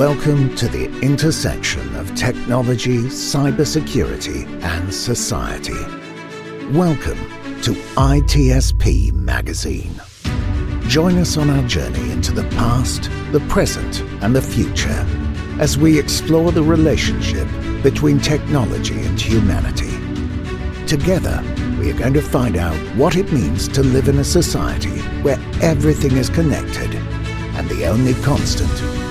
Welcome to the intersection of technology, cybersecurity, and society. Welcome to ITSP Magazine. Join us on our journey into the past, the present, and the future as we explore the relationship between technology and humanity. Together, we are going to find out what it means to live in a society where everything is connected and the only constant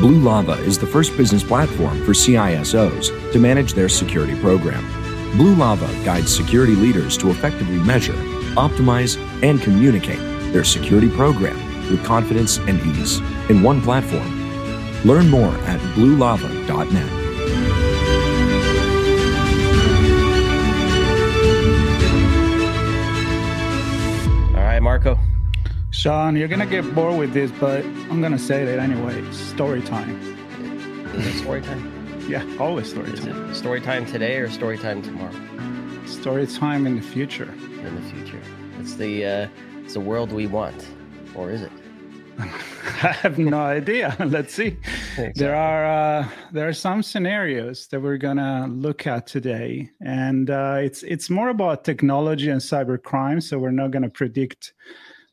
Blue Lava is the first business platform for CISOs to manage their security program. Blue Lava guides security leaders to effectively measure, optimize, and communicate their security program with confidence and ease in one platform. Learn more at bluelava.net. Sean, you're gonna get bored with this, but I'm gonna say it anyway. Story time. Is it story time? Yeah, always story Is time. it story time today or story time tomorrow? Story time in the future. In the future. It's the uh, it's the world we want, or is it? I have no idea. Let's see. Exactly. There are uh, there are some scenarios that we're gonna look at today, and uh, it's it's more about technology and cybercrime. So we're not gonna predict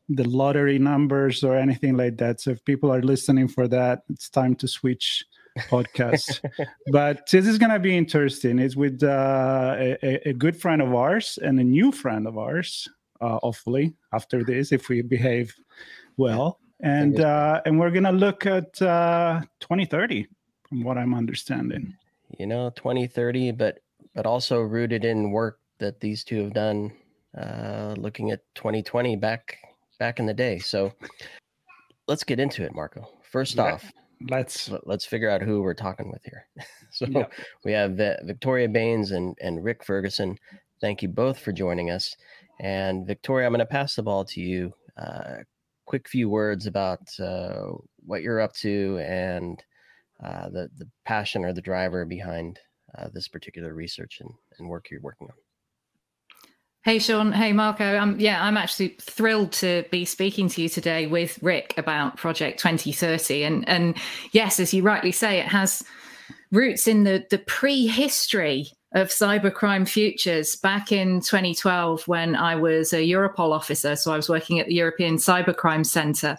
the lottery numbers or anything like that. So if people are listening for that, it's time to switch podcast. but this is gonna be interesting. It's with uh, a, a good friend of ours and a new friend of ours. Uh, hopefully, after this, if we behave well and uh, and we're gonna look at uh, 2030 from what I'm understanding. You know, 2030, but but also rooted in work that these two have done, uh, looking at 2020 back back in the day. So let's get into it, Marco. First Yeah. off, Let's let- let's figure out who we're talking with here. so Yeah. we have uh, Victoria Baines and, and Rik Ferguson. Thank you both for joining us. And Victoria, I'm going to pass the ball to you. Uh, quick few words about uh, what you're up to and uh, the, the passion or the driver behind uh, this particular research and, and work you're working on. Hey Sean, hey Marco. Um, yeah, I'm actually thrilled to be speaking to you today with Rik about Project 2030. And and yes, as you rightly say, it has roots in the the prehistory of cybercrime futures back in 2012 when I was a Europol officer. So I was working at the European Cybercrime Centre,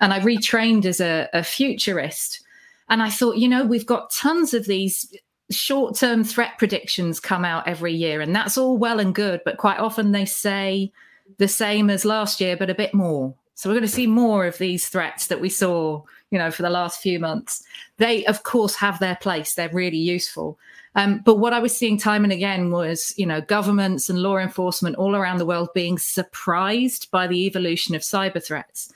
and I retrained as a, a futurist. And I thought, you know, we've got tons of these short term threat predictions come out every year, and that's all well and good. But quite often they say the same as last year, but a bit more. So we're going to see more of these threats that we saw, you know, for the last few months. They, of course, have their place. They're really useful. Um, but what I was seeing time and again was, you know, governments and law enforcement all around the world being surprised by the evolution of cyber threats.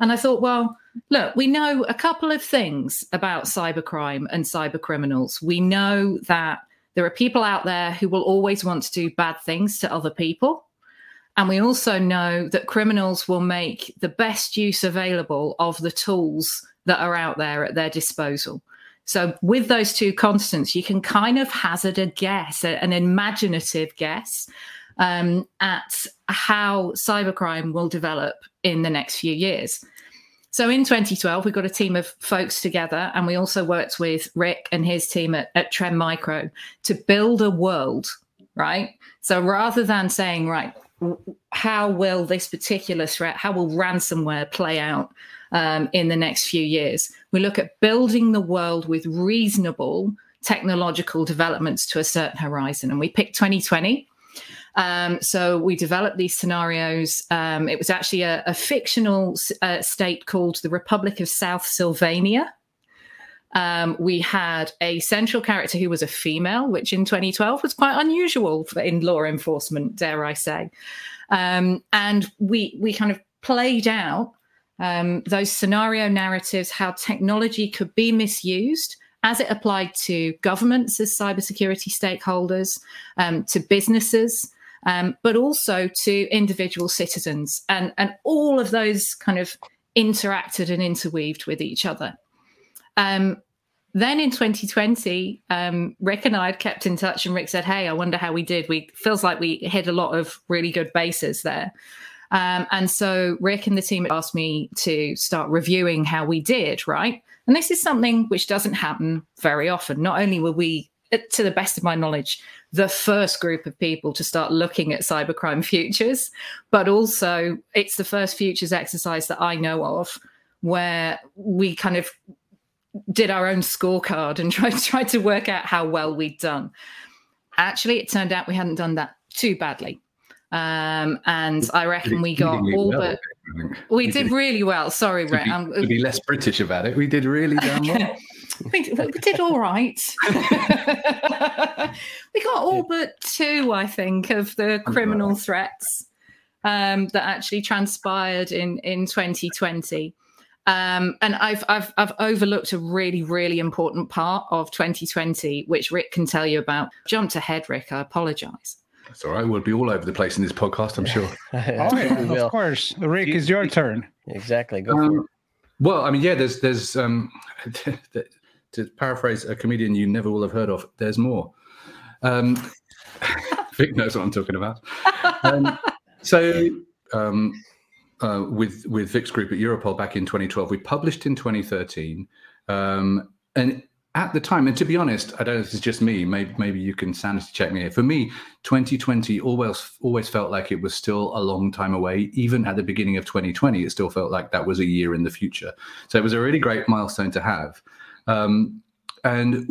And I thought, well, look, we know a couple of things about cybercrime and cybercriminals. We know that there are people out there who will always want to do bad things to other people. And we also know that criminals will make the best use available of the tools that are out there at their disposal. So, with those two constants, you can kind of hazard a guess, an imaginative guess um, at how cybercrime will develop in the next few years. So in 2012, we got a team of folks together, and we also worked with Rik and his team at, at Trend Micro to build a world, right? So rather than saying, right, how will this particular threat, how will ransomware play out um, in the next few years? We look at building the world with reasonable technological developments to a certain horizon. And we picked 2020 um, so we developed these scenarios. Um, it was actually a, a fictional uh, state called the Republic of South Sylvania. Um, we had a central character who was a female, which in 2012 was quite unusual for, in law enforcement, dare I say. Um, and we we kind of played out um, those scenario narratives, how technology could be misused, as it applied to governments as cybersecurity stakeholders, um, to businesses, um, but also to individual citizens. And, and all of those kind of interacted and interweaved with each other. Um, then in 2020, um, Rik and I had kept in touch, and Rik said, "Hey, I wonder how we did. We feels like we hit a lot of really good bases there." Um, and so Rik and the team asked me to start reviewing how we did, right? And this is something which doesn't happen very often. Not only were we, to the best of my knowledge, the first group of people to start looking at cybercrime futures, but also it's the first futures exercise that I know of where we kind of did our own scorecard and tried tried to work out how well we'd done. Actually, it turned out we hadn't done that too badly. Um, and I reckon we got all well, but we, did, really well. Sorry, Brett. To be, to be less British about it, we did really damn well. We, we, did all right. we got all but two, I think, of the criminal threats um, that actually transpired in in 2020. Um, and I've, I've I've overlooked a really really important part of 2020, which Rik can tell you about. Jumped ahead, Rik. I apologise. That's all right. We'll be all over the place in this podcast, I'm sure. oh, yeah, of course. Rik, it's your turn. Exactly. Go um, for it. Well, I mean, yeah, there's, there's, um, to paraphrase a comedian you never will have heard of, there's more. Um, Vic knows what I'm talking about. Um, so, um, uh, with with Vic's group at Europol back in 2012, we published in 2013, um, and at the time, and to be honest, I don't know if it's just me. Maybe maybe you can sanity check me here. For me, 2020 always always felt like it was still a long time away. Even at the beginning of 2020, it still felt like that was a year in the future. So it was a really great milestone to have. Um, and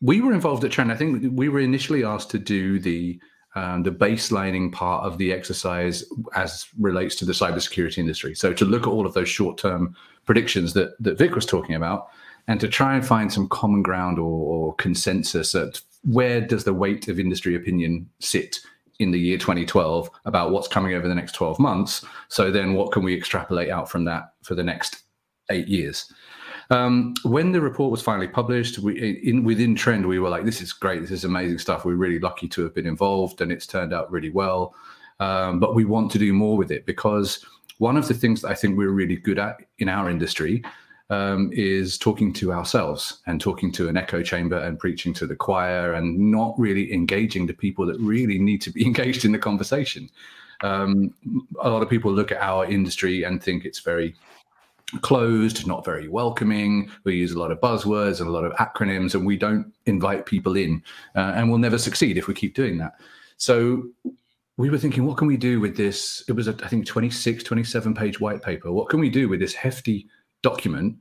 we were involved at Trend. I think we were initially asked to do the um, the baselining part of the exercise as relates to the cybersecurity industry. So to look at all of those short term predictions that that Vic was talking about and to try and find some common ground or, or consensus at where does the weight of industry opinion sit in the year 2012 about what's coming over the next 12 months. So then what can we extrapolate out from that for the next eight years? Um, when the report was finally published, we in within Trend, we were like, "This is great. This is amazing stuff. We're really lucky to have been involved, and it's turned out really well." Um, but we want to do more with it because one of the things that I think we're really good at in our industry um, is talking to ourselves and talking to an echo chamber and preaching to the choir and not really engaging the people that really need to be engaged in the conversation. Um, a lot of people look at our industry and think it's very closed, not very welcoming. We use a lot of buzzwords and a lot of acronyms, and we don't invite people in. Uh, and we'll never succeed if we keep doing that. So we were thinking, what can we do with this? It was, a, I think, 26, 27 page white paper. What can we do with this hefty document,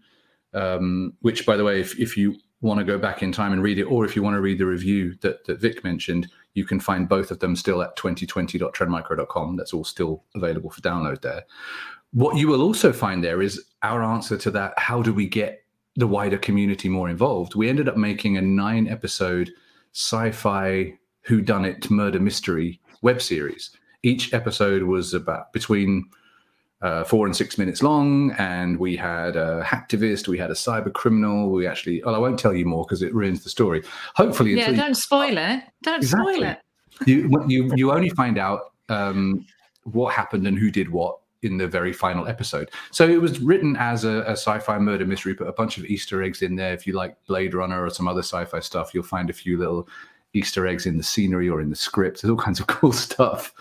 um, which, by the way, if, if you want to go back in time and read it, or if you want to read the review that, that Vic mentioned, you can find both of them still at 2020.trendmicro.com. That's all still available for download there. What you will also find there is our answer to that how do we get the wider community more involved? We ended up making a nine episode sci fi whodunit murder mystery web series. Each episode was about between uh, four and six minutes long, and we had a hacktivist, we had a cyber criminal. We actually, well, I won't tell you more because it ruins the story. Hopefully, yeah, don't spoil it. Don't exactly. spoil it. you you you only find out um, what happened and who did what in the very final episode. So it was written as a, a, sci-fi murder mystery, put a bunch of Easter eggs in there. If you like Blade Runner or some other sci-fi stuff, you'll find a few little Easter eggs in the scenery or in the script. There's all kinds of cool stuff.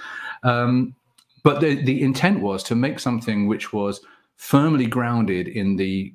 Um, but the, the intent was to make something which was firmly grounded in the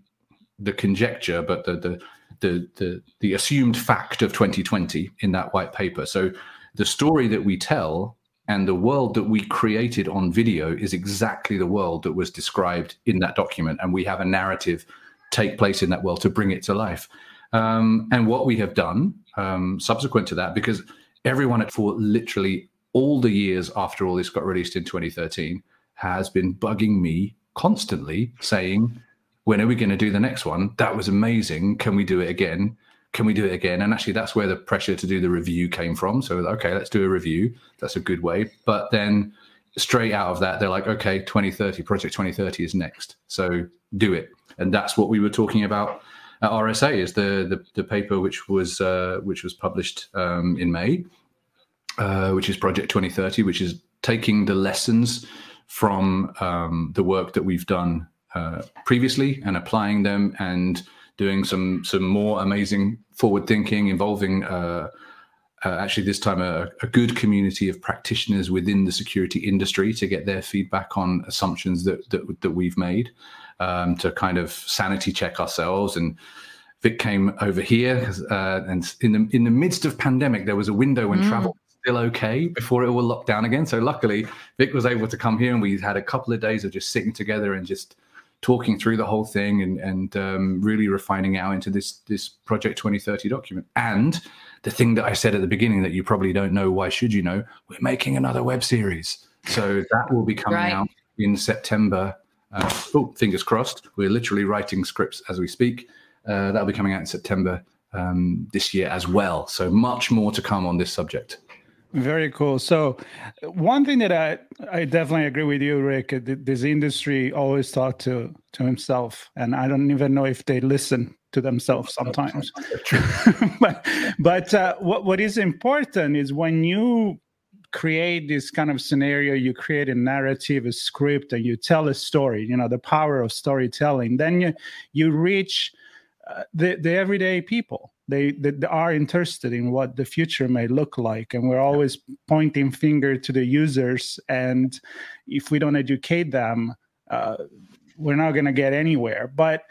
the conjecture, but the the the the, the assumed fact of 2020 in that white paper. So the story that we tell and the world that we created on video is exactly the world that was described in that document, and we have a narrative take place in that world to bring it to life. Um, and what we have done um, subsequent to that, because everyone at for literally all the years after all this got released in 2013 has been bugging me constantly saying, when are we going to do the next one? That was amazing. Can we do it again? Can we do it again? And actually, that's where the pressure to do the review came from. So, okay, let's do a review. That's a good way. But then straight out of that, they're like, okay, 2030, Project 2030 is next. So do it. And that's what we were talking about uh, RSA is the, the, the paper which was uh, which was published um, in May, uh, which is Project 2030, which is taking the lessons from um, the work that we've done uh, previously and applying them and doing some some more amazing forward thinking involving uh, uh, actually this time a, a, good community of practitioners within the security industry to get their feedback on assumptions that that, that we've made um, to kind of sanity check ourselves and Vic came over here uh, and in the in the midst of pandemic there was a window when mm. travel was still okay before it all locked down again so luckily Vic was able to come here and we had a couple of days of just sitting together and just talking through the whole thing and and um, really refining out into this this project 2030 document and the thing that I said at the beginning that you probably don't know, why should you know? We're making another web series. So that will be coming right. out in September. Uh, oh, fingers crossed. We're literally writing scripts as we speak. Uh, that'll be coming out in September um, this year as well. So much more to come on this subject. Very cool. So, one thing that I I definitely agree with you, Rik. This industry always talk to to himself, and I don't even know if they listen to themselves sometimes. but but uh, what what is important is when you create this kind of scenario, you create a narrative, a script, and you tell a story. You know the power of storytelling. Then you you reach uh, the the everyday people. They, they, they are interested in what the future may look like, and we're always pointing finger to the users. And if we don't educate them, uh, we're not going to get anywhere. But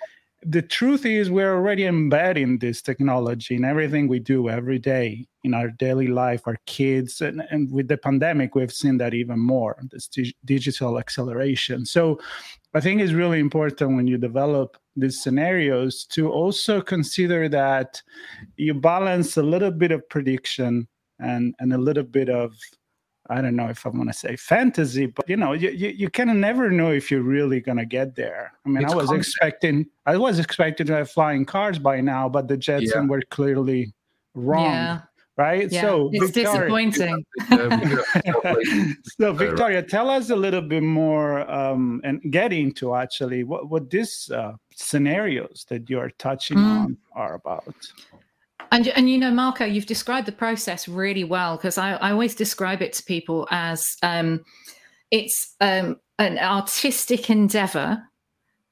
the truth is we're already embedding this technology in everything we do every day in our daily life our kids and, and with the pandemic we've seen that even more this dig- digital acceleration so i think it's really important when you develop these scenarios to also consider that you balance a little bit of prediction and and a little bit of I don't know if I want to say fantasy, but you know, you, you, you kind of never know if you're really gonna get there. I mean, it's I was concept. expecting I was expecting to have flying cars by now, but the Jetson yeah. were clearly wrong. Yeah. Right. Yeah. So it's Victoria, disappointing. so Victoria, tell us a little bit more um, and get into actually what, what these uh, scenarios that you're touching mm. on are about. And, and you know, Marco, you've described the process really well because I, I always describe it to people as um, it's um, an artistic endeavor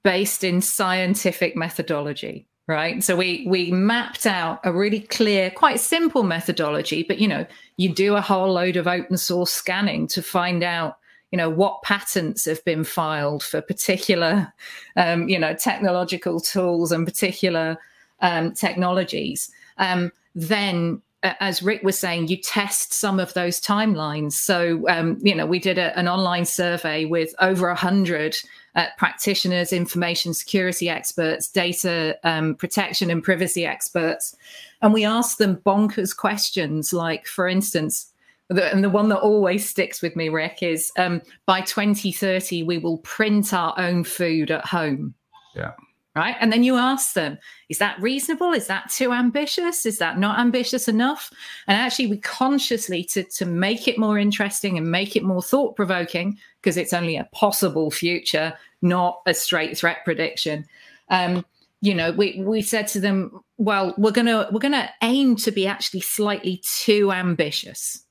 based in scientific methodology right so we we mapped out a really clear quite simple methodology but you know you do a whole load of open source scanning to find out you know what patents have been filed for particular um, you know technological tools and particular um, technologies um, then as Rik was saying, you test some of those timelines. So, um, you know, we did a, an online survey with over 100 uh, practitioners, information security experts, data um, protection and privacy experts. And we asked them bonkers questions like, for instance, the, and the one that always sticks with me, Rik, is um, by 2030, we will print our own food at home. Yeah right? And then you ask them, is that reasonable? Is that too ambitious? Is that not ambitious enough? And actually, we consciously, to, to make it more interesting and make it more thought provoking, because it's only a possible future, not a straight threat prediction. Um, you know, we, we said to them, well, we're gonna we're gonna aim to be actually slightly too ambitious.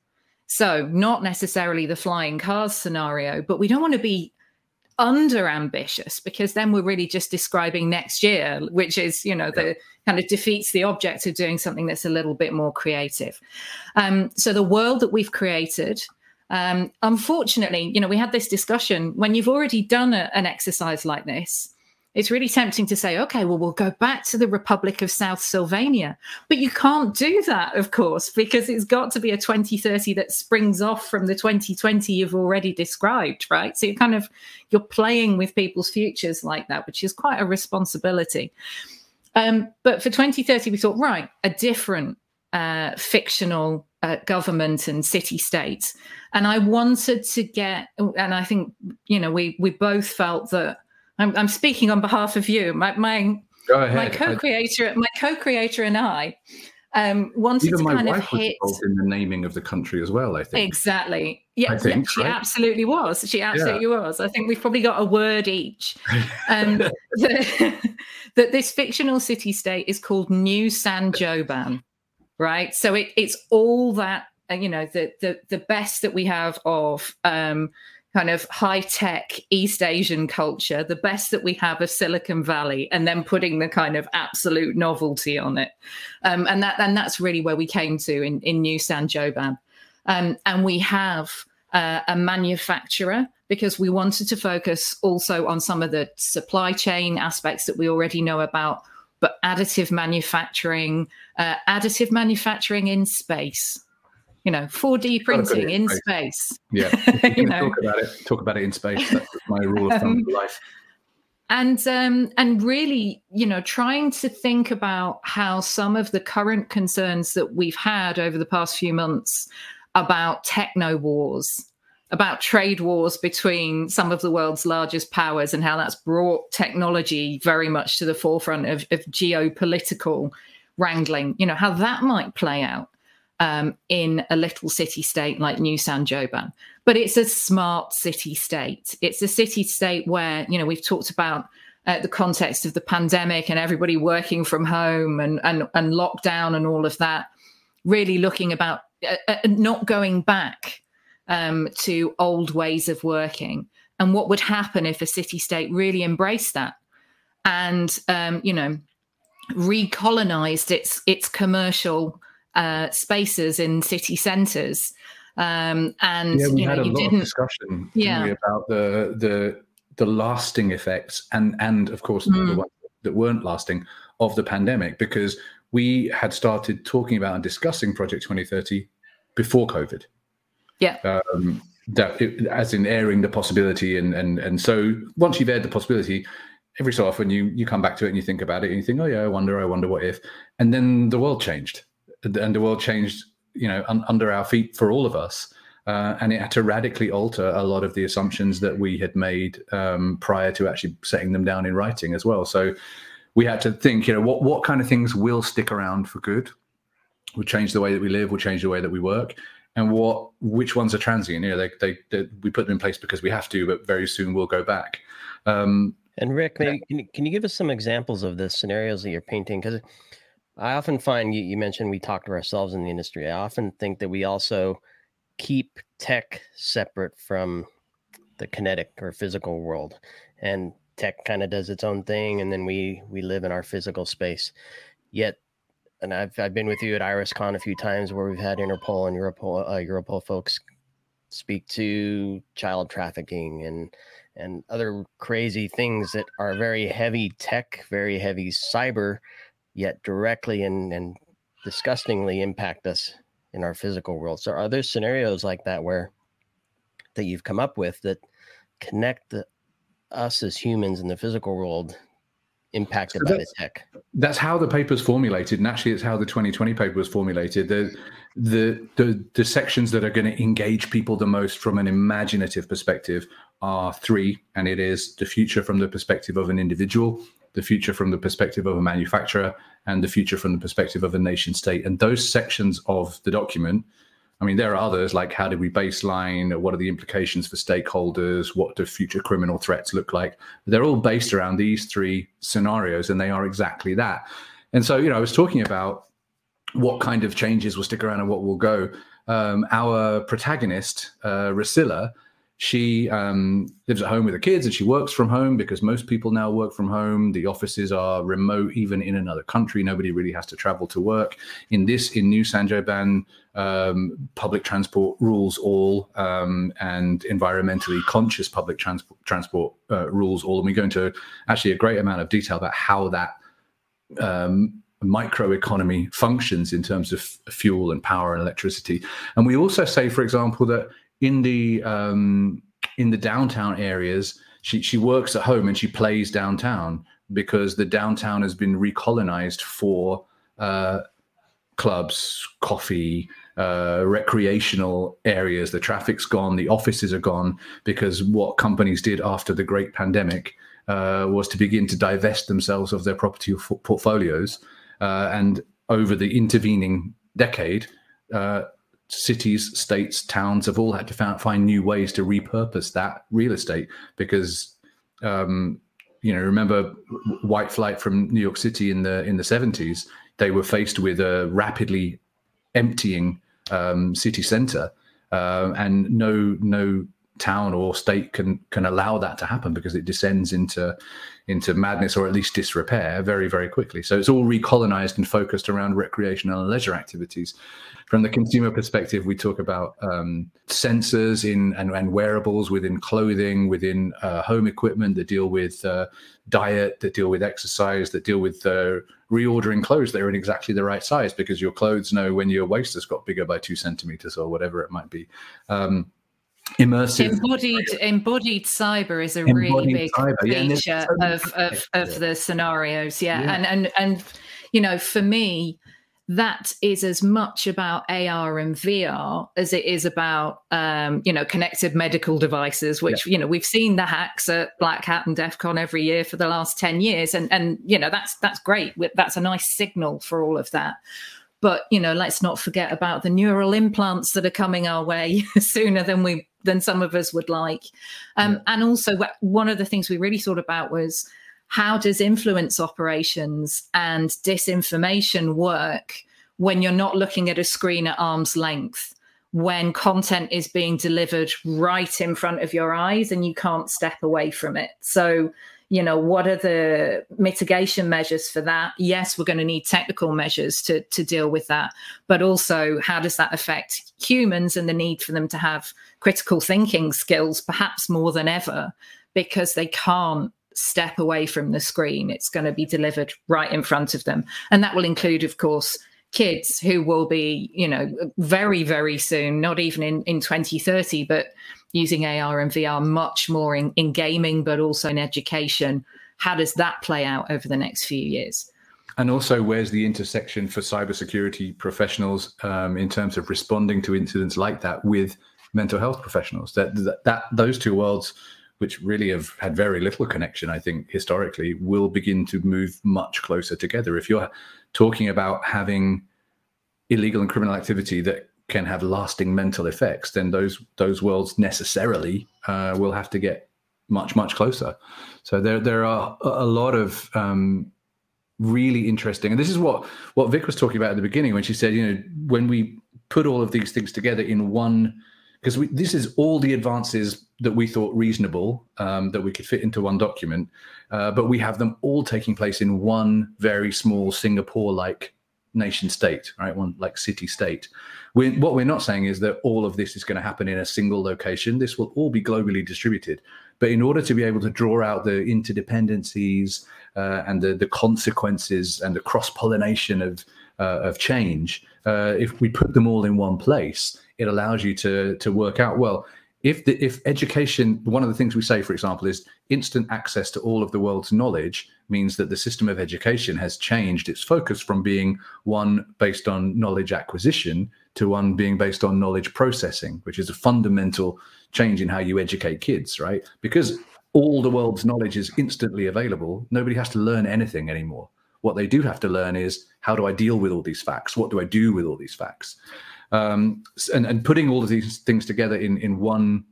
So not necessarily the flying cars scenario, but we don't want to be under ambitious because then we're really just describing next year which is you know yeah. the kind of defeats the object of doing something that's a little bit more creative um, so the world that we've created um, unfortunately you know we had this discussion when you've already done a, an exercise like this it's really tempting to say, okay, well, we'll go back to the Republic of South Sylvania. But you can't do that, of course, because it's got to be a 2030 that springs off from the 2020 you've already described, right? So you're kind of you're playing with people's futures like that, which is quite a responsibility. Um, but for 2030, we thought, right, a different uh, fictional uh, government and city states. And I wanted to get, and I think, you know, we we both felt that I'm, I'm speaking on behalf of you. My my, my co-creator, my co-creator and I um, wanted Even to kind of hit in the naming of the country as well. I think exactly, Yeah, think, she right? absolutely was. She absolutely yeah. was. I think we've probably got a word each. Um, that, that this fictional city state is called New San Joban, right? So it, it's all that uh, you know the the the best that we have of um, kind of high tech East Asian culture, the best that we have of Silicon Valley, and then putting the kind of absolute novelty on it. Um, and that and that's really where we came to in, in New San Joban. Um, and we have uh, a manufacturer because we wanted to focus also on some of the supply chain aspects that we already know about, but additive manufacturing, uh, additive manufacturing in space you know 4d printing in space, space. yeah. you know. talk about it. Talk about it in space. That's my rule of thumb um, life. and um, and really you know trying to think about how some of the current concerns that we've had over the past few months about techno wars about trade wars between some of the world's largest powers and how that's brought technology very much to the forefront of, of geopolitical wrangling you know how that might play out um, in a little city state like New San Joban. But it's a smart city state. It's a city state where, you know, we've talked about uh, the context of the pandemic and everybody working from home and, and, and lockdown and all of that, really looking about uh, uh, not going back um, to old ways of working and what would happen if a city state really embraced that and, um, you know, recolonized its its commercial uh, spaces in city centres. Um, and yeah, we you had know, a you lot didn't, of discussion yeah. about the the the lasting effects and and of course mm. the ones that weren't lasting of the pandemic because we had started talking about and discussing Project 2030 before COVID. Yeah. Um, that it, as in airing the possibility and and and so once you've aired the possibility every so often you you come back to it and you think about it and you think oh yeah i wonder i wonder what if and then the world changed and the world changed, you know, un- under our feet for all of us. Uh, and it had to radically alter a lot of the assumptions that we had made um, prior to actually setting them down in writing as well. So we had to think, you know, what what kind of things will stick around for good, will change the way that we live, will change the way that we work, and what which ones are transient. You know, they, they, they we put them in place because we have to, but very soon we'll go back. Um, and Rik, maybe can you, can you give us some examples of the scenarios that you're painting? Because I often find you, you mentioned we talk to ourselves in the industry. I often think that we also keep tech separate from the kinetic or physical world, and tech kind of does its own thing, and then we we live in our physical space. Yet, and I've I've been with you at IRISSCON a few times where we've had Interpol and Europol uh, Europol folks speak to child trafficking and and other crazy things that are very heavy tech, very heavy cyber yet directly and, and disgustingly impact us in our physical world. So are there scenarios like that where that you've come up with that connect the, us as humans in the physical world impacted so by the tech? That's how the paper's formulated, and actually, it's how the 2020 paper was formulated. The the the, the sections that are going to engage people the most from an imaginative perspective are three, and it is the future from the perspective of an individual, the future from the perspective of a manufacturer, and the future from the perspective of a nation state. And those sections of the document, I mean, there are others like how do we baseline? What are the implications for stakeholders? What do future criminal threats look like? They're all based around these three scenarios, and they are exactly that. And so, you know, I was talking about what kind of changes will stick around and what will go. Um, our protagonist, uh, she um, lives at home with the kids and she works from home because most people now work from home. The offices are remote, even in another country. Nobody really has to travel to work. In this, in New San Joban, um, public transport rules all, um, and environmentally conscious public transport transport uh, rules all. And we go into actually a great amount of detail about how that um, microeconomy functions in terms of fuel and power and electricity. And we also say, for example, that in the um, in the downtown areas, she she works at home and she plays downtown because the downtown has been recolonized for uh, clubs, coffee, uh, recreational areas. The traffic's gone, the offices are gone because what companies did after the great pandemic uh, was to begin to divest themselves of their property portfolios. Uh, and over the intervening decade, uh, cities, states, towns have all had to find new ways to repurpose that real estate because, um, you know, remember white flight from New York City in the in the seventies. They were faced with a rapidly emptying um, city center, uh, and no no town or state can can allow that to happen because it descends into into madness or at least disrepair very very quickly. So it's all recolonized and focused around recreational and leisure activities. From the consumer perspective we talk about um, sensors in and, and, wearables within clothing within uh, home equipment that deal with uh, diet that deal with exercise that deal with uh, reordering clothes that are in exactly the right size because your clothes know when your waist has got bigger by two centimeters or whatever it might be. Um, immersive embodied embodied cyber is a embodied really big cyber. feature yeah, of, of of the scenarios yeah. yeah. and and and you know for me that is as much about AR and VR as it is about um, you know connected medical devices, which yeah. you know we've seen the hacks at Black Hat and DEF CON every year for the last ten years, and and you know that's that's great. That's a nice signal for all of that. But you know, let's not forget about the neural implants that are coming our way sooner than we than some of us would like. Um, yeah. And also, one of the things we really thought about was how does influence operations and disinformation work when you're not looking at a screen at arm's length? When content is being delivered right in front of your eyes and you can't step away from it. So, you know what are the mitigation measures for that? Yes we're going to need technical measures to to deal with that but also how does that affect humans and the need for them to have critical thinking skills perhaps more than ever because they can't step away from the screen. It's going to be delivered right in front of them. And that will include of course kids who will be you know very very soon not even in in 2030 but using AR and VR much more in, in gaming, but also in education. How does that play out over the next few years? And also, where's the intersection for cybersecurity professionals um, in terms of responding to incidents like that with mental health professionals? That, that, that those two worlds, which really have had very little connection, I think historically, will begin to move much closer together. If you're talking about having illegal and criminal activity that can have lasting mental effects, then those those worlds necessarily uh, will have to get much much closer. So there there are a lot of um, really interesting, and this is what what Vic was talking about at the beginning when she said, you know, when we put all of these things together in one, because this is all the advances that we thought reasonable um, that we could fit into one document, uh, but we have them all taking place in one very small Singapore like nation state, right? One like city state. We're, what we're not saying is that all of this is going to happen in a single location. This will all be globally distributed. But in order to be able to draw out the interdependencies uh, and the, the consequences and the cross pollination of uh, of change, uh, if we put them all in one place, it allows you to to work out well if the, if education one of the things we say for example is instant access to all of the world's knowledge means that the system of education has changed its focus from being one based on knowledge acquisition to one being based on knowledge processing which is a fundamental change in how you educate kids right? Because all the world's knowledge is instantly available nobody has to learn anything anymore. What they do have to learn is how do i deal with all these facts? What do i do with all these facts um, and, and putting all of these things together in in one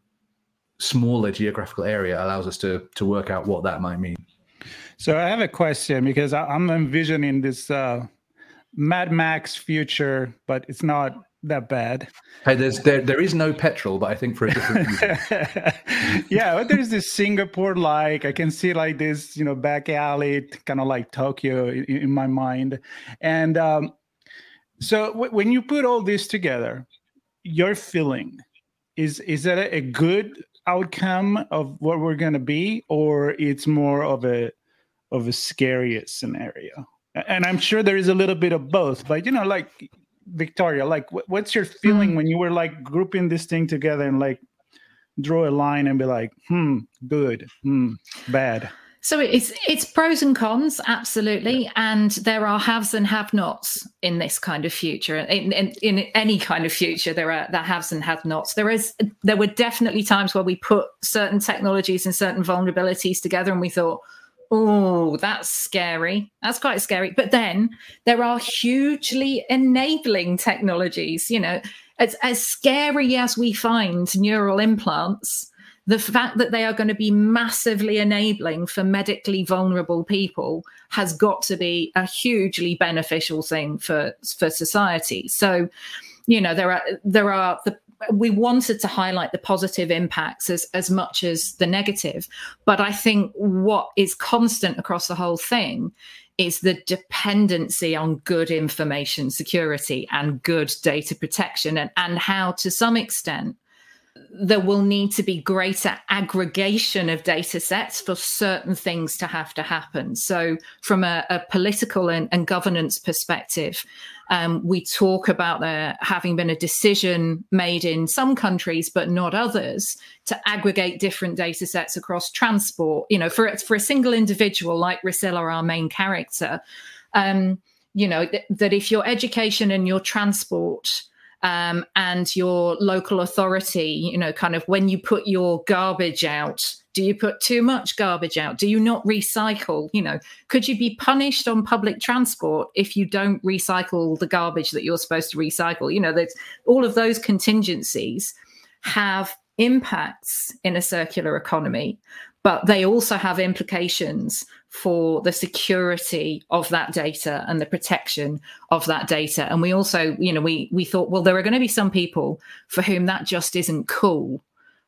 smaller geographical area allows us to to work out what that might mean. So I have a question because I'm envisioning this uh, Mad Max future, but it's not that bad. Hey, there's there there is no petrol, but I think for a different reason. yeah, but there's this Singapore like I can see like this, you know, back alley, kind of like Tokyo in, in my mind, and um, so w- when you put all this together, your feeling is is that a good outcome of what we're going to be, or it's more of a of a scariest scenario? And I'm sure there is a little bit of both, but you know, like Victoria, like what's your feeling mm. when you were like grouping this thing together and like draw a line and be like, hmm, good, hmm, bad. So it's it's pros and cons, absolutely, and there are haves and have-nots in this kind of future. In, in, in any kind of future, there are there haves and have-nots. There is there were definitely times where we put certain technologies and certain vulnerabilities together, and we thought, oh, that's scary. That's quite scary. But then there are hugely enabling technologies. You know, as, as scary as we find neural implants, the fact that they are going to be massively enabling for medically vulnerable people has got to be a hugely beneficial thing for for society so you know there are there are the we wanted to highlight the positive impacts as, as much as the negative. But I think what is constant across the whole thing is the dependency on good information security and good data protection, and, and how, to some extent, there will need to be greater aggregation of data sets for certain things to have to happen. So, from a, a political and, and, governance perspective, um, we talk about there having been a decision made in some countries, but not others, to aggregate different data sets across transport. You know, for for a single individual like Ricilla, our main character, um, you know th- that if your education and your transport um, and your local authority, you know, kind of when you put your garbage out, do you put too much garbage out? Do you not recycle? You know, could you be punished on public transport if you don't recycle the garbage that you're supposed to recycle? You know, there's all of those contingencies have impacts in a circular economy, but they also have implications for the security of that data and the protection of that data. And we also you know we we thought well there are going to be some people for whom that just isn't cool.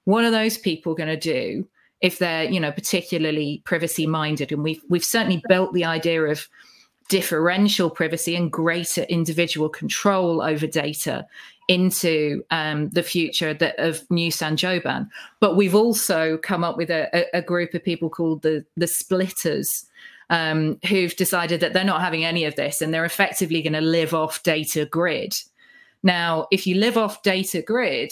What are those people going to do if they're you know particularly privacy minded and we've we've certainly built the idea of differential privacy and greater individual control over data into um, the future that, of New Sanjoban. But we've also come up with a, a, group of people called the the splitters. Um, who've decided that they're not having any of this and they're effectively going to live off data grid. Now, if you live off data grid,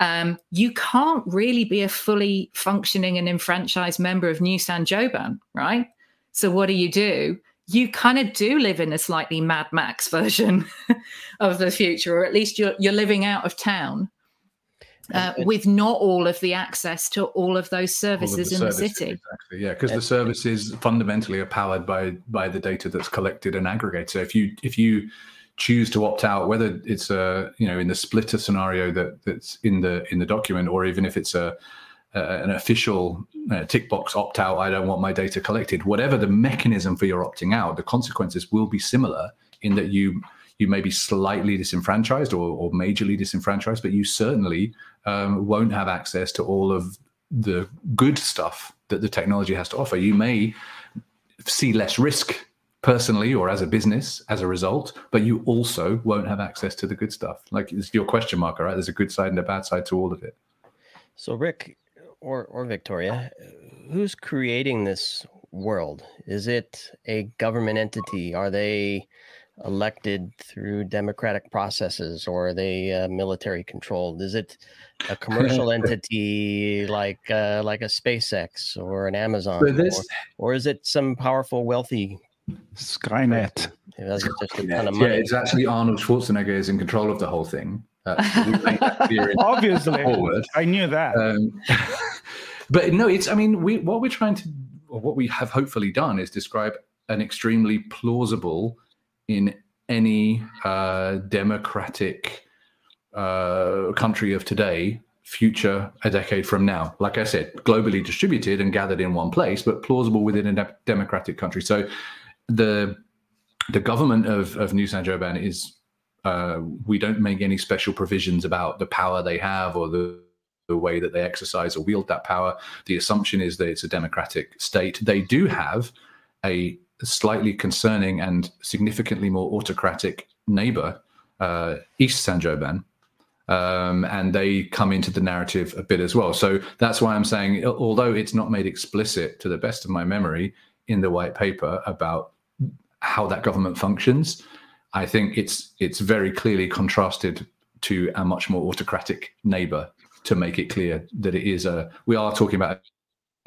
um, you can't really be a fully functioning and enfranchised member of New Sanjoban, right? So, what do you do? You kind of do live in a slightly Mad Max version of the future, or at least you're you're living out of town. Uh, with not all of the access to all of those services of the in the city. Exactly, yeah, because the services fundamentally are powered by by the data that's collected and aggregated. So if you if you choose to opt out, whether it's a you know in the splitter scenario that that's in the in the document, or even if it's a uh, an official uh, tick box opt out, I don't want my data collected. Whatever the mechanism for your opting out, the consequences will be similar in that you you may be slightly disenfranchised or, or majorly disenfranchised, but you certainly um, won't have access to all of the good stuff that the technology has to offer. You may see less risk personally or as a business as a result, but you also won't have access to the good stuff. Like it's your question mark, right? There's a good side and a bad side to all of it. So, Rik, or or Victoria, who's creating this world? Is it a government entity? Are they elected through democratic processes, or are they uh, military controlled? Is it a commercial entity like uh, like a SpaceX or an Amazon, so this... or, or is it some powerful, wealthy Skynet? Yeah, it's actually Arnold Schwarzenegger is in control of the whole thing. Uh, Obviously, forward. I knew that. Um, but no, it's. I mean, we what we're trying to, or what we have hopefully done, is describe an extremely plausible in any uh, democratic uh, country of today future a decade from now. Like I said, globally distributed and gathered in one place, but plausible within a de- democratic country. So the the government of, of New Sanjoban is uh, we don't make any special provisions about the power they have or the, the way that they exercise or wield that power. The assumption is that it's a democratic state. They do have a slightly concerning and significantly more autocratic neighbor, uh, East Sanjoban. Um, and they come into the narrative a bit as well. So that's why I'm saying, although it's not made explicit to the best of my memory in the white paper about how that government functions, I think it's it's very clearly contrasted to a much more autocratic neighbor to make it clear that it is a we are talking about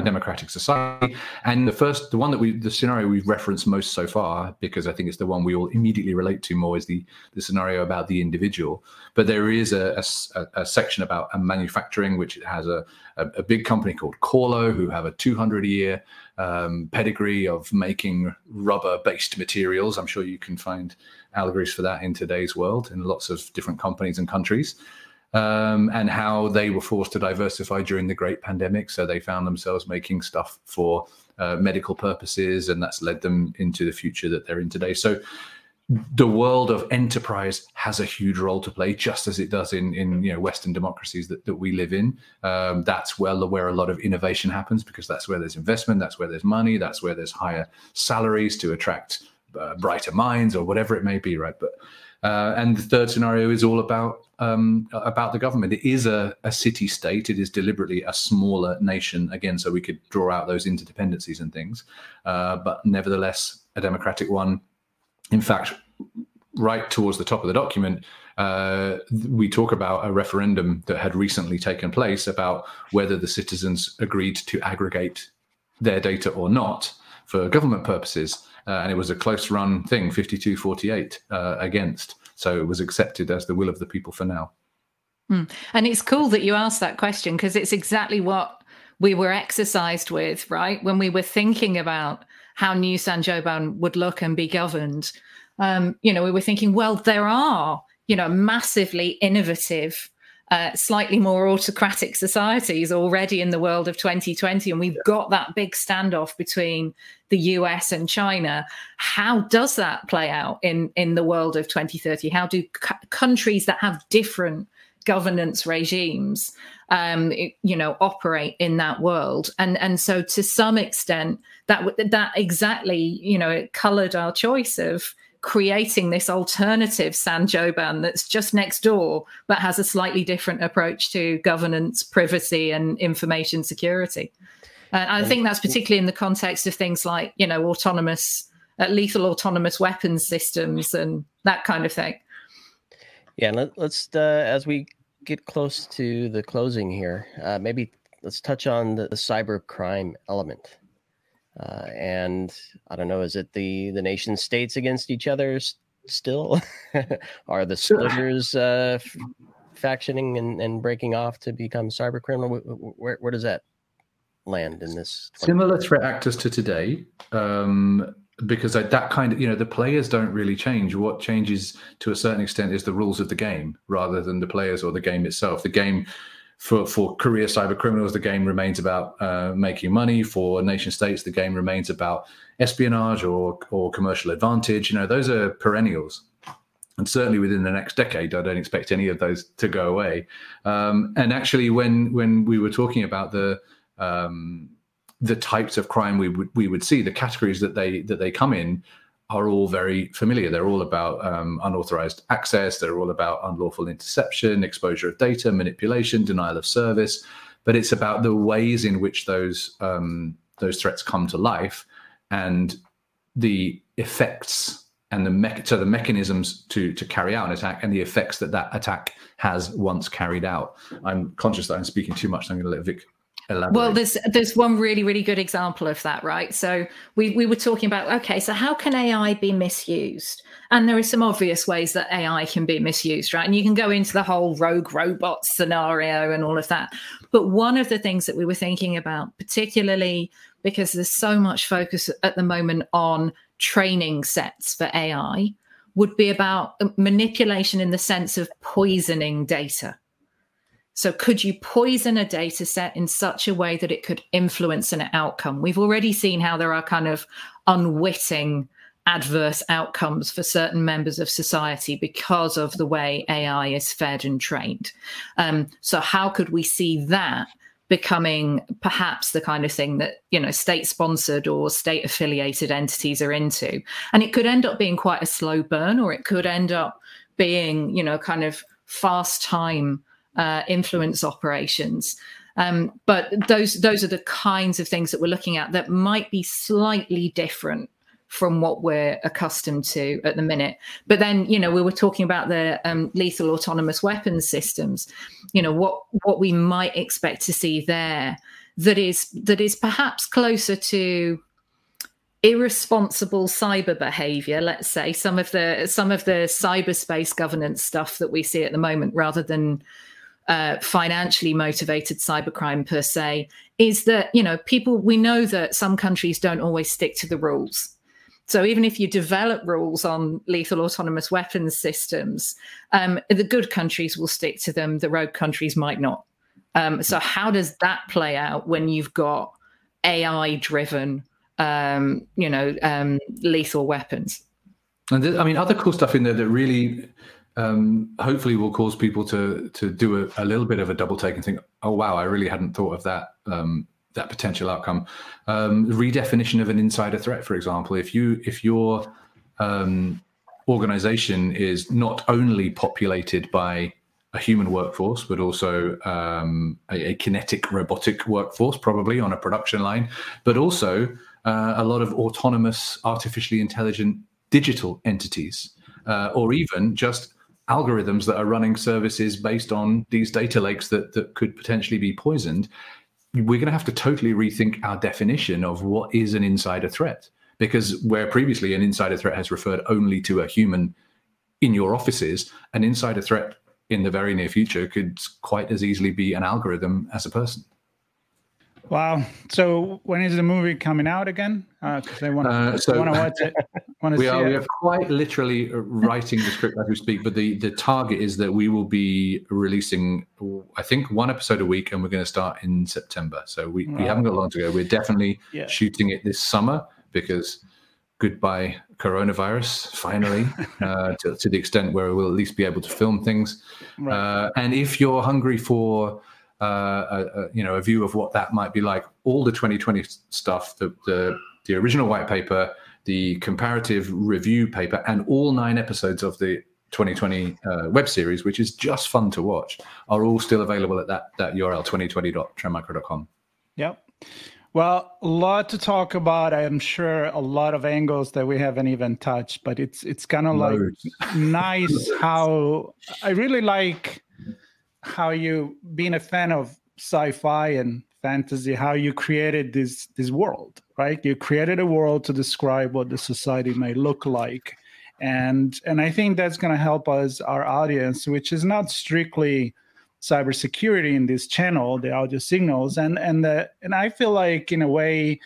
democratic society. And the first, the one that we, the scenario we've referenced most so far, because I think it's the one we all immediately relate to more, is the the scenario about the individual. But there is a, a, a section about manufacturing, which has a, a, a, big company called Corlo, who have a 200 year um, pedigree of making rubber based materials. I'm sure you can find allegories for that in today's world in lots of different companies and countries um, and how they were forced to diversify during the great pandemic. So they found themselves making stuff for uh, medical purposes, and that's led them into the future that they're in today. So the world of enterprise has a huge role to play, just as it does in in you know Western democracies that, that we live in. Um, that's where where a lot of innovation happens because that's where there's investment, that's where there's money, that's where there's higher salaries to attract uh, brighter minds or whatever it may be, right? But uh, and the third scenario is all about um, about the government. It is a, a city state. It is deliberately a smaller nation, again, so we could draw out those interdependencies and things, uh, but nevertheless, a democratic one. In fact, right towards the top of the document, uh, we talk about a referendum that had recently taken place about whether the citizens agreed to aggregate their data or not for government purposes. Uh, and it was a close run thing 52 48 uh, against. So it was accepted as the will of the people for now. Mm. And it's cool that you asked that question because it's exactly what we were exercised with, right? When we were thinking about how New Saint-Gobain would look and be governed. Um, you know, we were thinking, well, there are, you know, massively innovative uh, slightly more autocratic societies already in the world of 2020. And we've got that big standoff between the US and China. How does that play out in, in the world of 2030? How do c- countries that have different governance regimes um, you know operate in that world and and so to some extent that that exactly you know it colored our choice of creating this alternative Saint-Gobain that's just next door, but has a slightly different approach to governance, privacy, and information security. And I think that's particularly in the context of things like, you know, autonomous, uh, lethal autonomous weapons systems and that kind of thing. Yeah, let, us uh, as we get close to the closing here, uh, maybe let's touch on the, the cyber crime element. Uh, and I don't know, is it the the nation states against each other still? Are the splitters uh, f- factioning and, and breaking off to become cyber criminal? Where, where does that land in this? Similar threat actors to today. Um, because that kind of you know the players don't really change what changes to a certain extent is the rules of the game rather than the players or the game itself the game for for career cyber criminals, the game remains about uh, making money. For nation states, the game remains about espionage or or commercial advantage. You know, those are perennials. And certainly within the next decade, I don't expect any of those to go away. Um, and actually, when when we were talking about the um, the types of crime we would we would see, the categories that they that they come in, are all very familiar. They're all about um, unauthorized access. They're all about unlawful interception, exposure of data, manipulation, denial of service. But it's about the ways in which those um, those threats come to life and the effects and the me- so the mechanisms to to carry out an attack and the effects that that attack has once carried out. I'm conscious that I'm speaking too much. So I'm going to let Vic Elaborate. Well, there's there's one really really good example of that, right? So we we were talking about okay, so how can AI be misused? And there are some obvious ways that AI can be misused, right? And you can go into the whole rogue robot scenario and all of that. But one of the things that we were thinking about, particularly because there's so much focus at the moment on training sets for AI, would be about manipulation in the sense of poisoning data so, could you poison a data set in such a way that it could influence an outcome? We've already seen how there are kind of unwitting adverse outcomes for certain members of society because of the way AI is fed and trained. Um, so, how could we see that becoming perhaps the kind of thing that you know state sponsored or state affiliated entities are into? And it could end up being quite a slow burn, or it could end up being you know kind of fast time uh, influence operations. Um, but those those are the kinds of things that we're looking at that might be slightly different from what we're accustomed to at the minute. But then, you know, we were talking about the um, lethal autonomous weapons systems. You know, what what we might expect to see there. that is that is perhaps closer to irresponsible cyber behavior let's say some of the some of the cyberspace governance stuff that we see at the moment rather than uh, financially motivated cybercrime per se is that you know people we know that some countries don't always stick to the rules. So even if you develop rules on lethal autonomous weapons systems um, the good countries will stick to them the rogue countries might not. Um, so how does that play out when you've got ai driven um, you know um, lethal weapons? And th- i mean other cool stuff in there that really um, hopefully will cause people to to do a, a, little bit of a double take and think, oh wow, I really hadn't thought of that um, that potential outcome. Um, redefinition of an insider threat, for example, if you if your um, organization is not only populated by a human workforce, but also um, a, a, kinetic robotic workforce, probably on a production line, but also uh, a lot of autonomous, artificially intelligent digital entities, uh, or even just algorithms that are running services based on these data lakes that, that could potentially be poisoned, we're going to have to totally rethink our definition of what is an insider threat. Because where previously an insider threat has referred only to a human in your offices, an insider threat in the very near future could quite as easily be an algorithm as a person. Wow. So when is the movie coming out again? Because uh, I want uh, so, to watch it. we are, it. we are quite literally writing the script as we speak, but the, the target is that we will be releasing, I think, one episode a week, and we're going to start in September. So we, wow. we haven't got long to go. We're definitely yeah. shooting it this summer because goodbye coronavirus finally uh, to, to, the extent where we'll at least be able to film things. Right. Uh, and if you're hungry for uh, a, a, you know a view of what that might be like. All the 2020 stuff, the the, the original white paper, the comparative review paper, and all nine episodes of the 2020 uh, web series, which is just fun to watch, are all still available at that that URL 2020.trendmicro.com. Yep. Well, a lot to talk about. I'm sure a lot of angles that we haven't even touched, but it's it's kind of like nice how I really like how you being a fan of sci-fi and fantasy how you created this this world right? You created a world to describe what the society may look like. And and i think that's going to help us our audience which is not strictly cybersecurity in this channel the audio signals. And and the, and i feel like in a way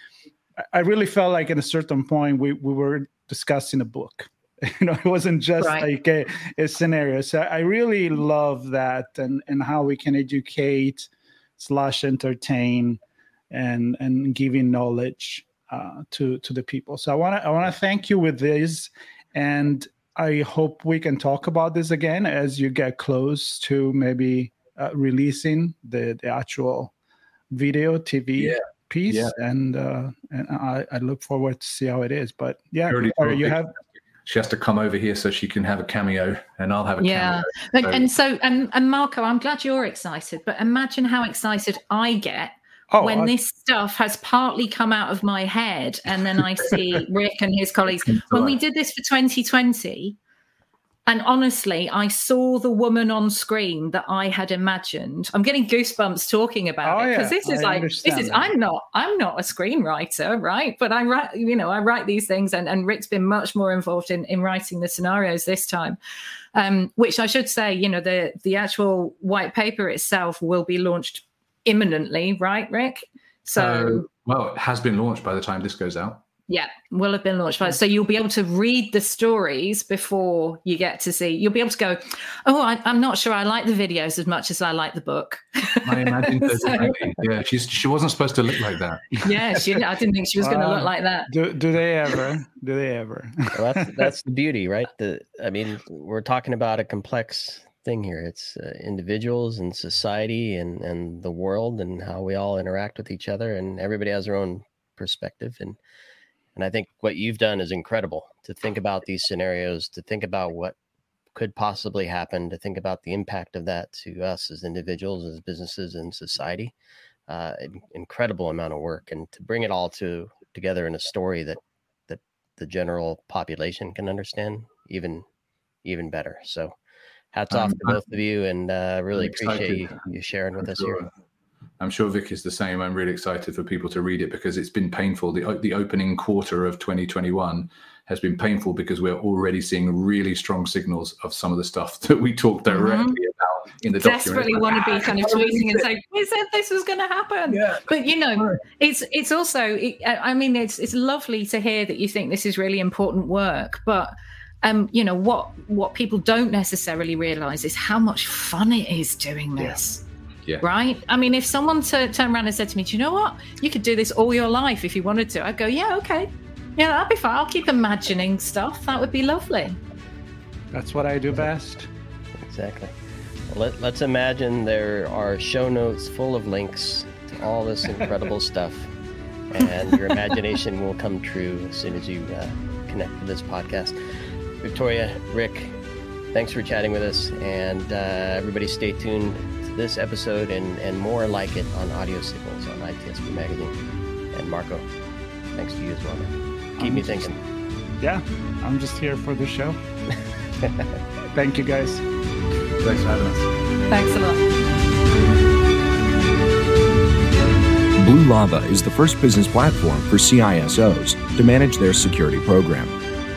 i really felt like at a certain point we, we were discussing a book you know it wasn't just right. like a, a, scenario. So i really love that and and how we can educate slash entertain and and giving knowledge uh, to to the people. So i want to i want to thank you with this and i hope we can talk about this again as you get close to maybe uh, releasing the the actual video tv yeah. Piece. Yeah. and uh and I, I look forward to see how it is. But yeah you have she has to come over here so she can have a cameo and I'll have a yeah. cameo. Yeah. And so and, and Marco, I'm glad you're excited, but imagine how excited I get oh, when I... this stuff has partly come out of my head and then I see Rik and his colleagues. When we did this for 2020, and honestly, I saw the woman on screen that I had imagined. I'm getting goosebumps talking about oh, it because yeah, this is I like this is that. I'm not I'm not a screenwriter, right? But I write, you know, I write these things, and, and Rik's been much more involved in in writing the scenarios this time. Um, which I should say, you know, the the actual white paper itself will be launched imminently, right, Rik? So, uh, well, it has been launched by the time this goes out. Yeah, will have been launched. By, so you'll be able to read the stories before you get to see. You'll be able to go, oh, I, am not sure I like the videos as much as I like the book. I imagine so, Yeah, she's she wasn't supposed to look like that. yeah, she. I didn't think she was going to look like that. Do do they ever? Do they ever? well, that's that's the beauty, right? The I mean, we're talking about a complex thing here. It's uh, individuals and society and and the world and how we all interact with each other, and everybody has their own perspective and and I think what you've done is incredible to think about these scenarios, to think about what could possibly happen, to think about the impact of that to us as individuals, as businesses, and society. Uh, incredible amount of work, and to bring it all to together in a story that that the general population can understand even even better. So, hats off to both of you, and uh, really appreciate you, you, sharing with us here. I'm sure Vic is the same. I'm really excited for people to read it because it's been painful. The, the opening quarter of 2021 has been painful because we're already seeing really strong signals of some of the stuff that we talked mm-hmm. directly mm-hmm. about in the desperately want to be kind of tweeting and saying we said this was going to happen yeah. but you know it's it's also it, i mean it's it's lovely to hear that you think this is really important work but um you know what what people don't necessarily realize is how much fun it is doing this yeah. Right. I mean, if someone t- turned around and said to me, "Do you know what? You could do this all your life if you wanted to," I'd go, "Yeah, okay. Yeah, that'd be fine. I'll keep imagining stuff. That would be lovely. That's what I do best. Exactly. Let, let's imagine there are show notes full of links to all this incredible stuff, and your imagination will come true as soon as you uh, connect to this podcast. Victoria, Rik, thanks for chatting with us, and uh, everybody stay tuned to this episode and, and more like it on Audio Signals on ITSPmagazine. And Marco, thanks to you as well, man keep I'm me just, thinking. Yeah, I'm just here for the show. Thank you, guys. Thanks for having us. Thanks a lot. Blue Lava is the first business platform for CISOs to manage their security program.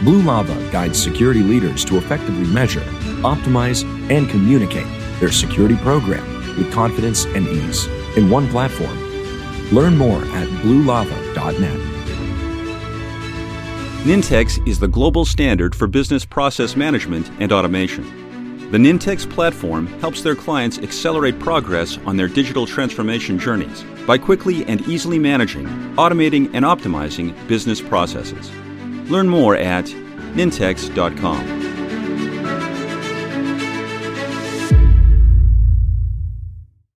Blue Lava guides security leaders to effectively measure, optimize, and communicate their security program with confidence and ease in one platform. Learn more at bluelava.net. Nintex is the global standard for business process management and automation. The Nintex platform helps their clients accelerate progress on their digital transformation journeys by quickly and easily managing, automating, and optimizing business processes. Learn more at nintex.com.